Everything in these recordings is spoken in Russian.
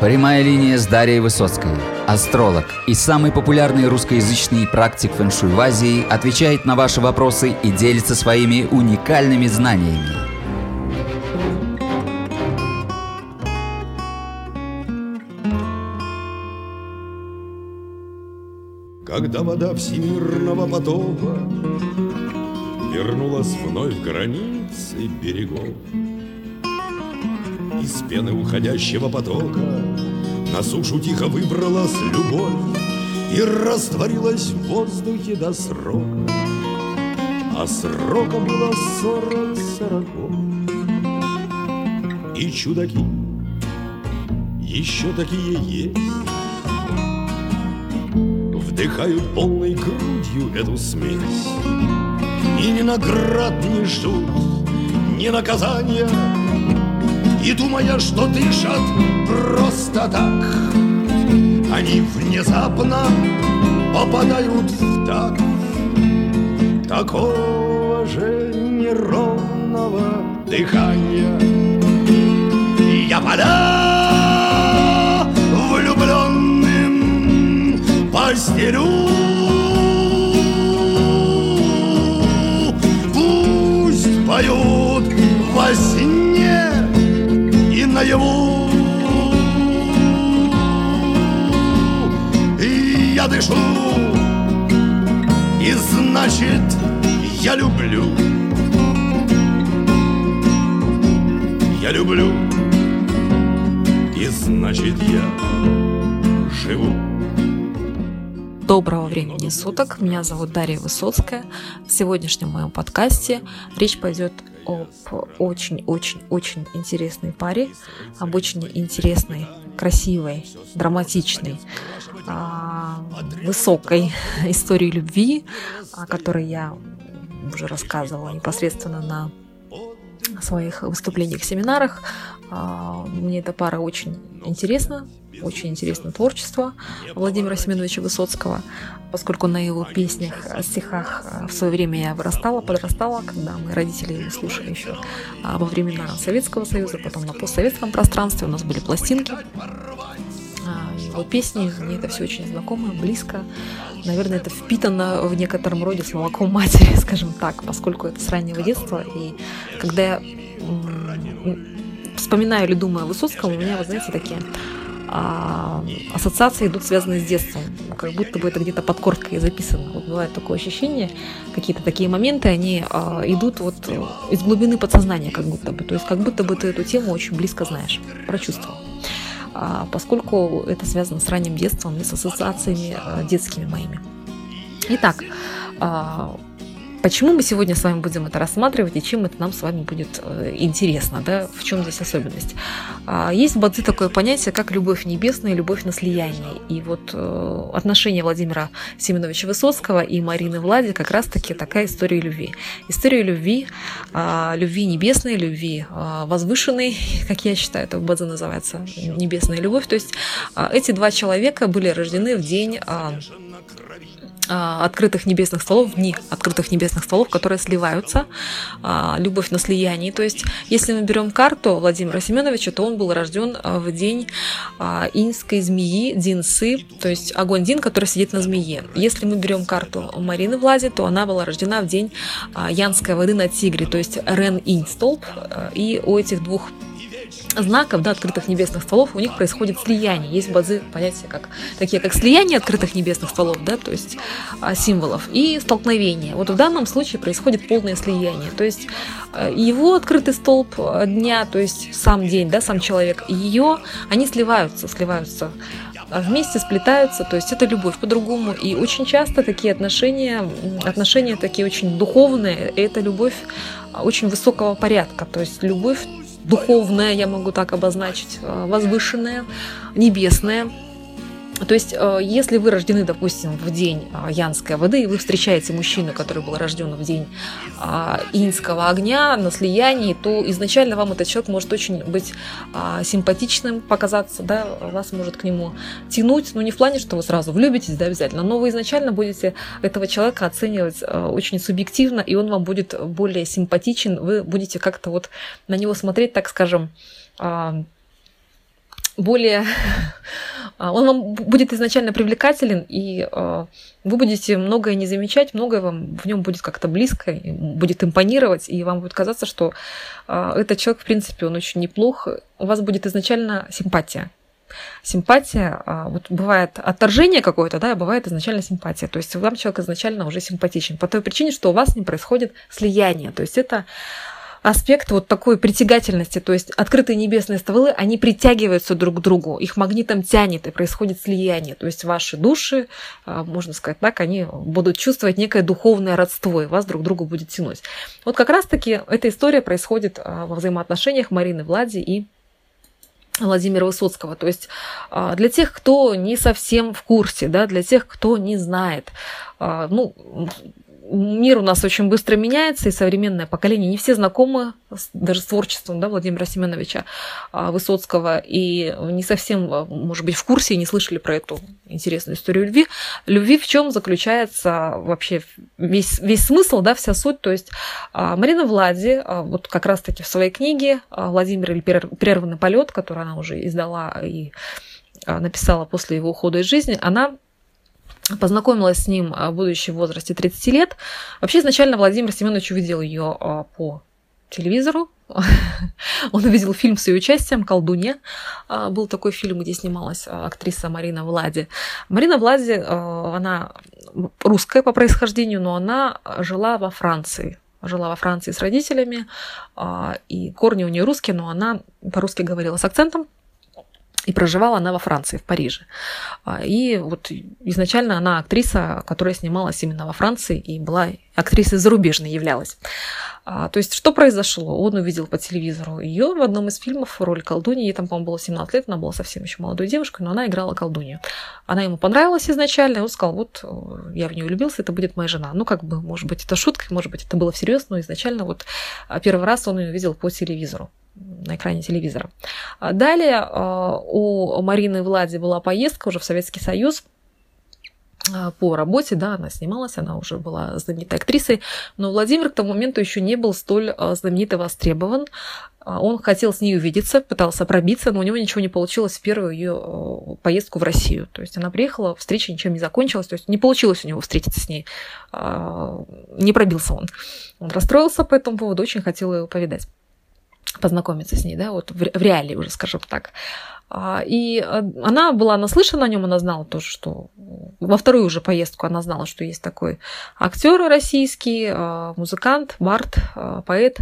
Прямая линия с Дарьей Высоцкой. Астролог и самый популярный русскоязычный практик фэншуй в Азии отвечает на ваши вопросы и делится своими уникальными знаниями. Когда вода всемирного потока Вернулась вновь границы берегов, из пены уходящего потока. На сушу тихо выбралась любовь И растворилась в воздухе до срока. А срока было сорок сороков И чудаки еще такие есть. Вдыхают полной грудью эту смесь. И ни наград не ждут, ни наказания и думая, что дышат просто так. Они внезапно попадают в так. Такого же неровного дыхания. Я поля влюбленным постелю. Поют во сне наяву. И я дышу. И значит я люблю. Я люблю. И значит я живу. Доброго времени суток. Меня зовут Дарья Высоцкая. В сегодняшнем моем подкасте речь пойдет об очень-очень-очень интересной паре, об очень интересной, красивой, драматичной, а, высокой истории любви, о которой я уже рассказывала непосредственно на своих выступлениях, семинарах. А, мне эта пара очень интересна, очень интересно творчество Владимира Семеновича Высоцкого, поскольку на его песнях, стихах в свое время я вырастала, подрастала, когда мы родители его слушали еще а, во времена Советского Союза, потом на постсоветском пространстве у нас были пластинки. А, его песни, мне это все очень знакомо, близко. Наверное, это впитано в некотором роде с молоком матери, скажем так, поскольку это с раннего детства. И когда я вспоминаю или думаю о Высоцком, у меня, вы знаете, такие а, ассоциации идут связанные с детством. Как будто бы это где-то под корткой записано. Вот бывает такое ощущение, какие-то такие моменты, они а, идут вот из глубины подсознания, как будто бы. То есть как будто бы ты эту тему очень близко знаешь, прочувствовал. А, поскольку это связано с ранним детством и с ассоциациями а, детскими моими. Итак, а, Почему мы сегодня с вами будем это рассматривать и чем это нам с вами будет э, интересно, да? В чем здесь особенность? А, есть в Бадзи такое понятие, как любовь небесная и любовь на слияние. И вот э, отношения Владимира Семеновича Высоцкого и Марины Влади как раз-таки такая история любви. История любви, а, любви небесной, любви а, возвышенной, как я считаю, это в Бадзи называется небесная любовь. То есть эти два человека были рождены в день открытых небесных столов, дни открытых небесных столов, которые сливаются, а, любовь на слиянии. То есть, если мы берем карту Владимира Семеновича, то он был рожден а, в день инской змеи Динсы, то есть огонь Дин, который сидит на змее. Если мы берем карту Марины Влади, то она была рождена в день Янской воды на Тигре, то есть Рен Инь столб. И у этих двух знаков, да, открытых небесных стволов, у них происходит слияние. Есть базы понятия как такие, как слияние открытых небесных стволов, да, то есть а, символов, и столкновение. Вот в данном случае происходит полное слияние. То есть а, его открытый столб а, дня, то есть сам день, да, сам человек, и ее, они сливаются, сливаются вместе сплетаются, то есть это любовь по-другому. И очень часто такие отношения, отношения такие очень духовные, это любовь очень высокого порядка, то есть любовь духовное, я могу так обозначить, э, возвышенное, небесное, то есть, э, если вы рождены, допустим, в день э, Янской воды, и вы встречаете мужчину, который был рожден в день э, инского огня на слиянии, то изначально вам этот человек может очень быть симпатичным, показаться, да, вас может к нему тянуть, но ну, не в плане, что вы сразу влюбитесь, да, обязательно, но вы изначально будете этого человека оценивать очень субъективно, и он вам будет более симпатичен, вы будете как-то вот на него смотреть, так скажем, более а, он вам будет изначально привлекателен, и а, вы будете многое не замечать, многое вам в нем будет как-то близко, будет импонировать, и вам будет казаться, что а, этот человек, в принципе, он очень неплох. У вас будет изначально симпатия. Симпатия, вот бывает отторжение какое-то, да, а бывает изначально симпатия. То есть вам человек изначально уже симпатичен по той причине, что у вас ним происходит слияние. То есть это аспект вот такой притягательности, то есть открытые небесные стволы, они притягиваются друг к другу, их магнитом тянет и происходит слияние, то есть ваши души, а, можно сказать так, они будут чувствовать некое духовное родство, и вас друг к другу будет тянуть. Вот как раз-таки эта история происходит а, во взаимоотношениях Марины Влади и Владимира Высоцкого. То есть а, для тех, кто не совсем в курсе, да, для тех, кто не знает, ну, мир у нас очень быстро меняется, и современное поколение не все знакомы с, даже с творчеством да, Владимира Семеновича а, Высоцкого, и не совсем, а, может быть, в курсе и не слышали про эту интересную историю любви. Любви в чем заключается вообще весь, весь смысл, да, вся суть. То есть а, Марина Влади, вот как раз-таки в своей книге «Владимир или прерванный полет», которую она уже издала и написала после его ухода из жизни, она познакомилась с ним, а, в возрасте 30 лет. Вообще изначально Владимир Семенович увидел ее а, по телевизору. Он увидел фильм с ее участием «Колдунья». А, был такой фильм, где снималась актриса Марина Влади. Марина Влади, она русская по происхождению, но она жила во Франции жила во Франции с родителями, и корни у нее русские, но она по-русски говорила с акцентом. И проживала она во Франции, в Париже. А, и вот изначально она актриса, которая снималась именно во Франции и была актрисой зарубежной являлась. А, то есть, что произошло? Он увидел по телевизору ее в одном из фильмов роль колдуньи. Ей там, по-моему, было 17 лет, она была совсем еще молодой девушкой, но она играла колдунью. Она ему понравилась изначально, и он сказал, вот я в нее влюбился, это будет моя жена. Ну, как бы, может быть, это шутка, может быть, это было всерьез, но изначально вот а, первый раз он ее видел по телевизору на экране телевизора. А далее а, у Марины Влади была поездка уже в Советский Союз а, по работе, да, она снималась, она уже была знаменитой актрисой, но Владимир к тому моменту еще не был столь знаменит и востребован. Он хотел с ней увидеться, пытался пробиться, но у него ничего не получилось в первую ее поездку в Россию. То есть она приехала, встреча ничем не закончилась, то есть не получилось у него встретиться с ней, не пробился он. Он расстроился по этому поводу, очень хотел ее повидать познакомиться с ней, да, вот в, реалии уже, скажем так. А, и а, она была наслышана о нем, она знала то, что во вторую уже поездку она знала, что есть такой актер российский, а, музыкант, бард, поэт,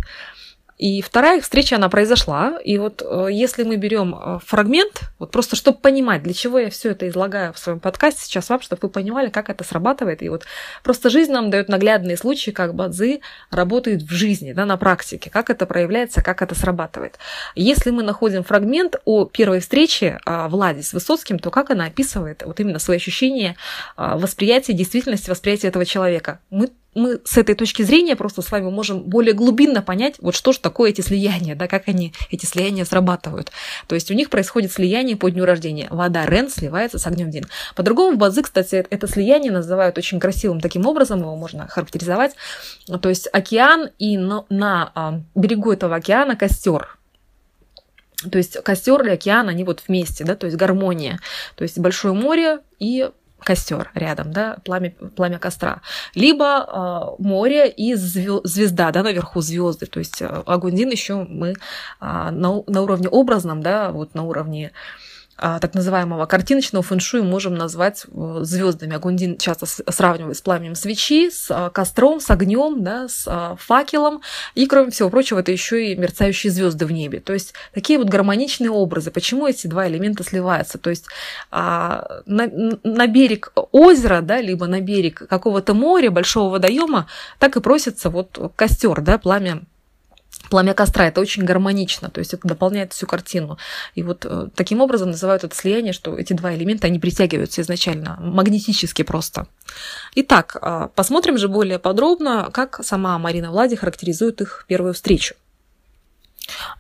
и вторая встреча, она произошла. И вот э, если мы берем э, фрагмент, вот просто чтобы понимать, для чего я все это излагаю в своем подкасте сейчас вам, чтобы вы понимали, как это срабатывает. И вот просто жизнь нам дает наглядные случаи, как бадзи работает в жизни, да, на практике, как это проявляется, как это срабатывает. Если мы находим фрагмент о первой встрече а, Влади с Высоцким, то как она описывает вот именно свои ощущения, а, восприятие действительности, восприятие этого человека. Мы мы с этой точки зрения просто с вами можем более глубинно понять, вот что же такое эти слияния, да, как они, эти слияния срабатывают. То есть у них происходит слияние по дню рождения. Вода Рен сливается с огнем Дин. По-другому в Бадзи, кстати, это слияние называют очень красивым таким образом, его можно характеризовать. То есть океан и на, на а, берегу этого океана костер, то есть костер и океан, они вот вместе, да, то есть гармония. То есть большое море и костер рядом, да, пламя, пламя костра, либо э, море и звезда, да, наверху звезды, то есть э, Агундин еще мы э, на, на уровне образном, да, вот на уровне а, так называемого картиночного фэншуй можем назвать э, звездами. Агундин часто сравнивает с пламенем свечи, с а, костром, с огнем, да, с а, факелом. И, кроме всего прочего, это еще и мерцающие звезды в небе. То есть такие вот гармоничные образы. Почему эти два элемента сливаются? То есть на, на берег озера, да, либо на берег какого-то моря, большого водоема, так и просится вот костер, да, пламя пламя костра. Это очень гармонично, то есть это дополняет всю картину. И вот э, таким образом называют это слияние, что эти два элемента, они притягиваются изначально, магнетически просто. Итак, э, посмотрим же более подробно, как сама Марина Влади характеризует их первую встречу.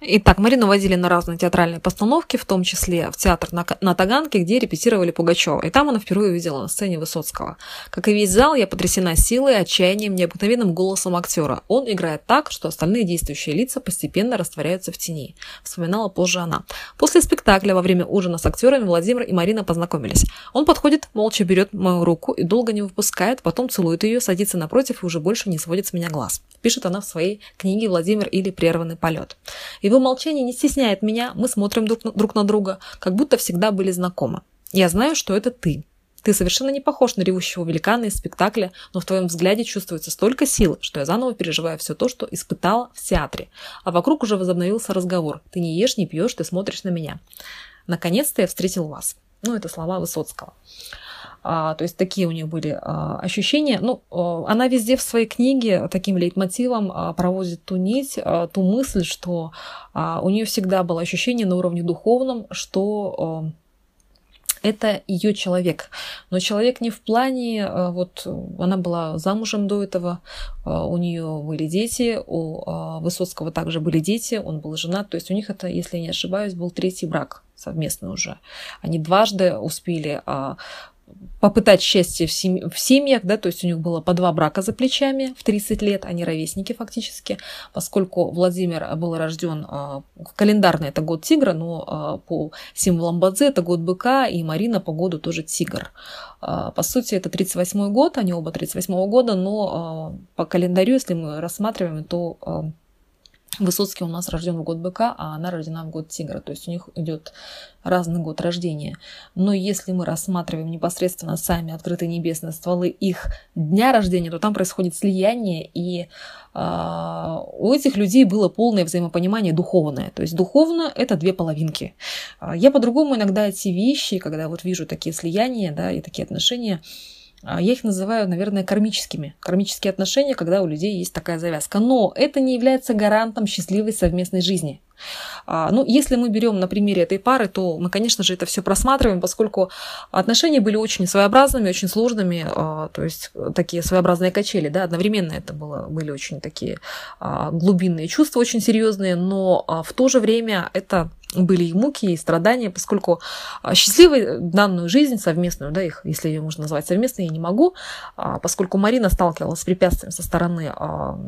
Итак, Марину водили на разные театральные постановки, в том числе в театр на, на Таганке, где репетировали Пугачева. И там она впервые увидела на сцене Высоцкого. Как и весь зал, я потрясена силой, отчаянием, необыкновенным голосом актера. Он играет так, что остальные действующие лица постепенно растворяются в тени. Вспоминала позже она. После спектакля во время ужина с актерами Владимир и Марина познакомились. Он подходит, молча берет мою руку и долго не выпускает, потом целует ее, садится напротив и уже больше не сводит с меня глаз. Пишет она в своей книге «Владимир или прерванный полет». Его молчание не стесняет меня, мы смотрим друг на, друг на друга, как будто всегда были знакомы. Я знаю, что это ты. Ты совершенно не похож на ревущего великана из спектакля, но в твоем взгляде чувствуется столько сил, что я заново переживаю все то, что испытала в театре. А вокруг уже возобновился разговор. Ты не ешь, не пьешь, ты смотришь на меня. Наконец-то я встретил вас. Ну, это слова Высоцкого. А, то есть такие у нее были а, ощущения. Ну, а, она везде в своей книге таким лейтмотивом а, проводит ту нить, а, ту мысль, что а, у нее всегда было ощущение на уровне духовном, что а, это ее человек. Но человек не в плане, а, вот она была замужем до этого, а, у нее были дети, у а, Высоцкого также были дети, он был женат, то есть у них это, если я не ошибаюсь, был третий брак совместный уже. Они дважды успели попытать счастье в, семь... в семьях, да, то есть у них было по два брака за плечами в 30 лет, они ровесники фактически, поскольку Владимир был рожден э, календарный это год тигра, но э, по символам Бадзе это год быка, и Марина по году тоже тигр. Э, по сути, это 38 год, они оба 38 года, но по календарю, если мы рассматриваем, то Высоцкий у нас рожден в год быка, а она рождена в год тигра. То есть у них идет разный год рождения. Но если мы рассматриваем непосредственно сами открытые небесные стволы их дня рождения, то там происходит слияние, и э, у этих людей было полное взаимопонимание духовное. То есть духовно это две половинки. А, я по-другому иногда эти вещи, когда вот вижу такие слияния да, и такие отношения, я их называю, наверное, кармическими. Кармические отношения, когда у людей есть такая завязка. Но это не является гарантом счастливой совместной жизни. А, ну, если мы берем на примере этой пары, то мы, конечно же, это все просматриваем, поскольку отношения были очень своеобразными, очень сложными, а, то есть такие своеобразные качели, да, одновременно это было, были очень такие глубинные чувства, очень серьезные, но в то же время это были и муки, и страдания, поскольку а, счастливой данную жизнь совместную, да, их, если ее можно назвать совместной, я не могу, а, поскольку Марина сталкивалась с препятствием со стороны а,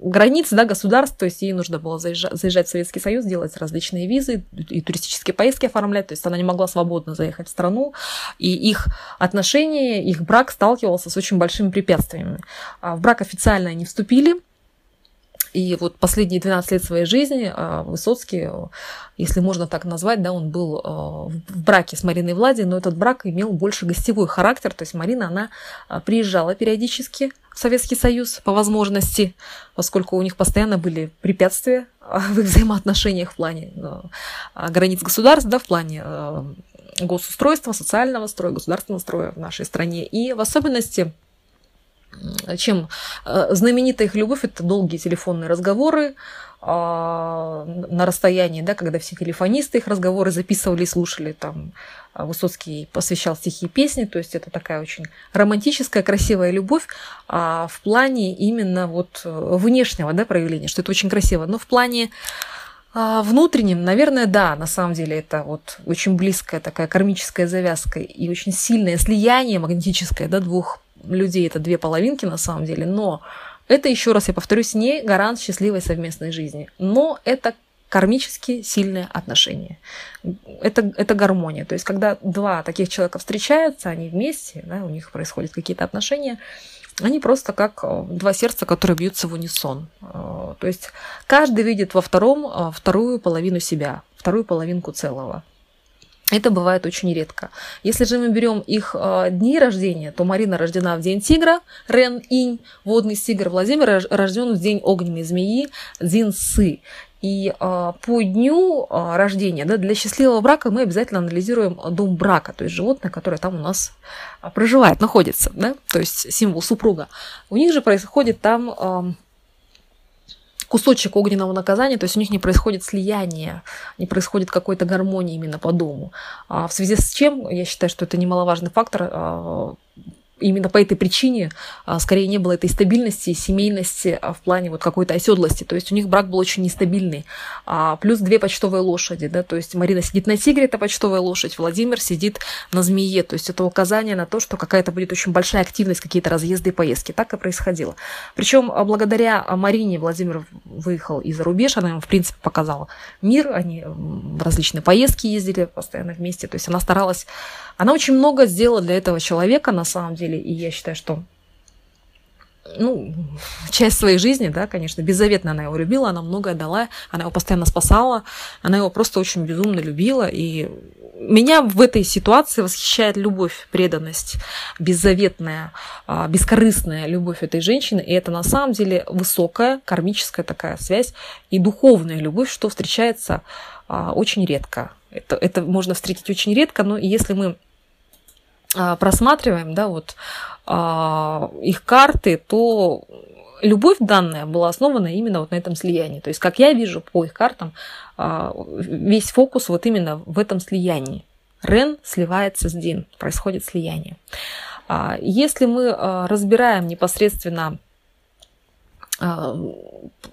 границ да, государств, то есть ей нужно было заезжать, заезжать в Советский Союз, делать различные визы и туристические поездки оформлять, то есть она не могла свободно заехать в страну, и их отношения, их брак сталкивался с очень большими препятствиями. В брак официально они вступили, и вот последние 12 лет своей жизни а, Высоцкий, если можно так назвать, да, он был а, в браке с Мариной Влади, но этот брак имел больше гостевой характер. То есть Марина, она а, приезжала периодически в Советский Союз по возможности, поскольку у них постоянно были препятствия в их взаимоотношениях в плане границ государств, да, в плане госустройства, социального строя, государственного строя в нашей стране. И в особенности чем э, знаменитая их любовь это долгие телефонные разговоры а, на расстоянии, да, когда все телефонисты их разговоры записывали слушали, там а, Высоцкий посвящал стихи и песни, то есть это такая очень романтическая, красивая любовь а в плане именно вот э, внешнего да, проявления, что это очень красиво, но в плане а, внутреннем, наверное, да, на самом деле это вот очень близкая такая кармическая завязка и очень сильное слияние магнетическое да, двух людей это две половинки на самом деле, но это, еще раз я повторюсь, не гарант счастливой совместной жизни, но это кармически сильные отношения. Это, это гармония. То есть, когда два таких человека встречаются, они вместе, да, у них происходят какие-то отношения, они просто как э, два сердца, которые бьются в унисон. Э, то есть каждый видит во втором э, вторую половину себя, вторую половинку целого. Это бывает очень редко. Если же мы берем их э, дни рождения, то Марина рождена в день тигра, Рен Инь, водный тигр, Владимир рожден в день огненной змеи, Дзин Сы. И э, по дню э, рождения да, для счастливого брака мы обязательно анализируем дом брака, то есть животное, которое там у нас проживает, находится, да, то есть символ супруга. У них же происходит там кусочек огненного наказания, то есть у них не происходит слияние, не происходит какой-то гармонии именно по дому. А в связи с чем, я считаю, что это немаловажный фактор, а, именно по этой причине а, скорее не было этой стабильности, семейности а, в плане вот какой-то оседлости. То есть у них брак был очень нестабильный. А, плюс две почтовые лошади, да, то есть Марина сидит на тигре, это почтовая лошадь, Владимир сидит на змее. То есть это указание на то, что какая-то будет очень большая активность, какие-то разъезды и поездки. Так и происходило. Причем благодаря Марине Владимир выехал и за рубеж, она ему, в принципе, показала мир, они в различные поездки ездили постоянно вместе. То есть она старалась она очень много сделала для этого человека, на самом деле, и я считаю, что ну, часть своей жизни, да, конечно, беззаветно она его любила, она многое дала, она его постоянно спасала, она его просто очень безумно любила, и меня в этой ситуации восхищает любовь, преданность, беззаветная, а, бескорыстная любовь этой женщины, и это на самом деле высокая кармическая такая связь и духовная любовь, что встречается а, очень редко. Это, это можно встретить очень редко, но если мы просматриваем, да, вот а, их карты, то любовь данная была основана именно вот на этом слиянии. То есть, как я вижу по их картам, а, весь фокус вот именно в этом слиянии. Рен сливается с Дин, происходит слияние. Если мы разбираем непосредственно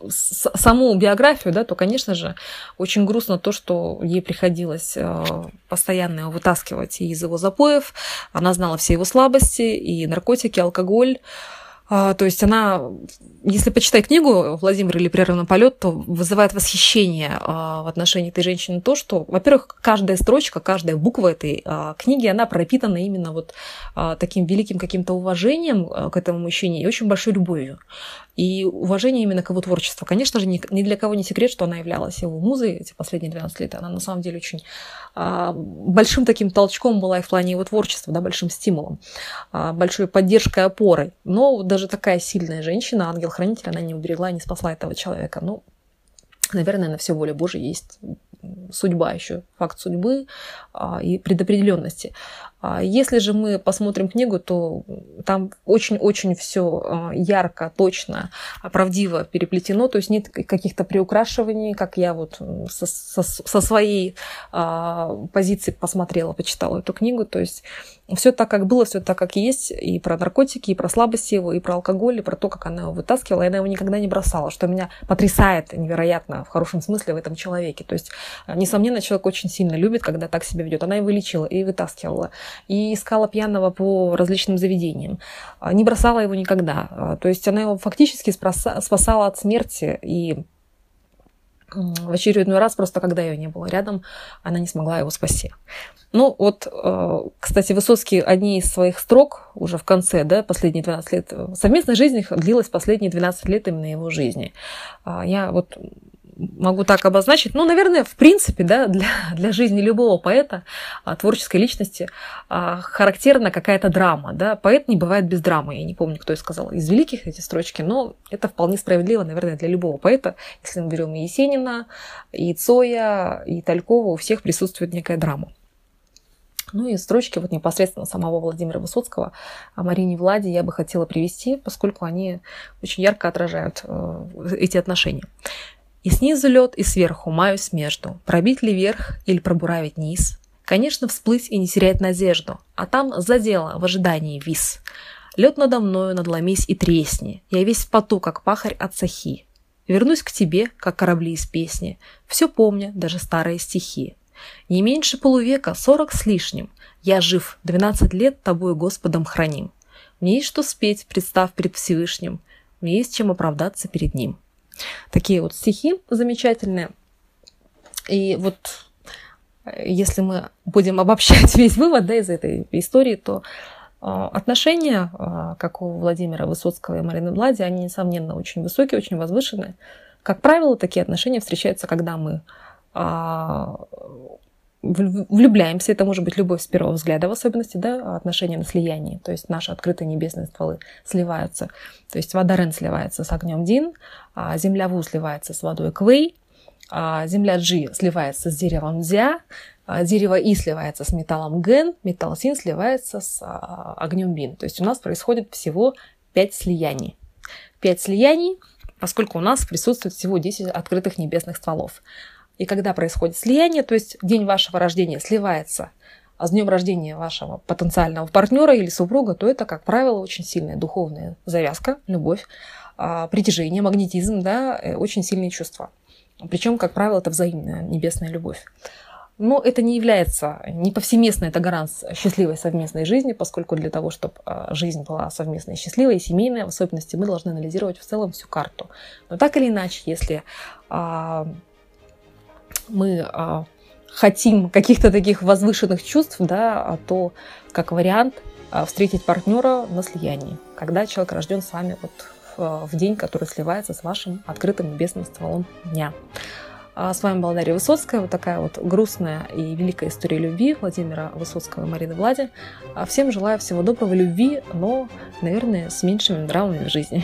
саму биографию, да, то, конечно же, очень грустно то, что ей приходилось э, постоянно его вытаскивать из его запоев. Она знала все его слабости, и наркотики, алкоголь. А, то есть она, если почитать книгу Владимир или «Прерывный полет», то вызывает восхищение а, в отношении этой женщины то, что, во-первых, каждая строчка, каждая буква этой а, книги, она пропитана именно вот таким великим каким-то уважением к этому мужчине и очень большой любовью и уважение именно к его творчеству. Конечно же, ни, для кого не секрет, что она являлась его музой эти последние 12 лет. Она на самом деле очень большим таким толчком была и в плане его творчества, да, большим стимулом, большой поддержкой, опорой. Но даже такая сильная женщина, ангел-хранитель, она не уберегла, не спасла этого человека. Ну, наверное, на все воля Божия есть судьба еще, факт судьбы а, и предопределенности. А если же мы посмотрим книгу, то там очень-очень все а, ярко, точно, правдиво переплетено, то есть нет каких-то приукрашиваний, как я вот со, со, со своей а, позиции посмотрела, почитала эту книгу, то есть все так, как было, все так, как есть, и про наркотики, и про слабости его, и про алкоголь, и про то, как она его вытаскивала, и она его никогда не бросала, что меня потрясает невероятно, в хорошем смысле, в этом человеке. То есть, несомненно, человек очень сильно любит, когда так себя ведет. Она его лечила и вытаскивала и искала пьяного по различным заведениям. А, не бросала его никогда. А, то есть она его фактически спасала от смерти и в очередной раз, просто когда ее не было рядом, она не смогла его спасти. Ну вот, а, кстати, Высоцкий одни из своих строк уже в конце, да, последние 12 лет, совместная жизнь их длилась последние 12 лет именно его жизни. Я вот могу так обозначить. Ну, наверное, в принципе, да, для, для жизни любого поэта, а, творческой личности а, характерна какая-то драма. Да? Поэт не бывает без драмы. Я не помню, кто и сказал из великих эти строчки, но это вполне справедливо, наверное, для любого поэта. Если мы берем и Есенина, и Цоя, и Талькова, у всех присутствует некая драма. Ну и строчки вот непосредственно самого Владимира Высоцкого о Марине Владе я бы хотела привести, поскольку они очень ярко отражают э, эти отношения. И снизу лед, и сверху маюсь между. Пробить ли верх или пробуравить низ? Конечно, всплыть и не терять надежду, а там за дело в ожидании вис. Лед надо мною надломись и тресни, я весь в поту, как пахарь от сахи. Вернусь к тебе, как корабли из песни, все помня, даже старые стихи. Не меньше полувека, сорок с лишним, я жив, двенадцать лет тобою Господом храним. Мне есть что спеть, представ перед Всевышним, мне есть чем оправдаться перед Ним. Такие вот стихи замечательные. И вот э, если мы будем обобщать весь вывод да, из этой истории, то э, отношения, э, как у Владимира Высоцкого и Марины Влади, они, несомненно, очень высокие, очень возвышенные. Как правило, такие отношения встречаются, когда мы влюбляемся, это может быть любовь с первого взгляда в особенности, да, отношения на слиянии, то есть наши открытые небесные стволы сливаются, то есть вода Рен сливается с огнем Дин, а земля Ву сливается с водой Квей, а земля Джи сливается с деревом Дзя, а дерево И сливается с металлом Ген, металл Син сливается с а, огнем Бин. То есть у нас происходит всего 5 слияний. 5 слияний, поскольку у нас присутствует всего 10 открытых небесных стволов. И когда происходит слияние, то есть день вашего рождения сливается а с днем рождения вашего потенциального партнера или супруга, то это, как правило, очень сильная духовная завязка, любовь, а, притяжение, магнетизм, да, э, очень сильные чувства. Причем, как правило, это взаимная небесная любовь. Но это не является, не повсеместно это гарант счастливой совместной жизни, поскольку для того, чтобы а, жизнь была совместной, счастливой и семейной, в особенности, мы должны анализировать в целом всю карту. Но так или иначе, если а, мы а, хотим каких-то таких возвышенных чувств, да, то как вариант а, встретить партнера на слиянии, когда человек рожден с вами вот в, в день, который сливается с вашим открытым небесным стволом дня. А с вами была Дарья Высоцкая. Вот такая вот грустная и великая история любви Владимира Высоцкого и Марины Влади. Всем желаю всего доброго, любви, но, наверное, с меньшими драмами в жизни.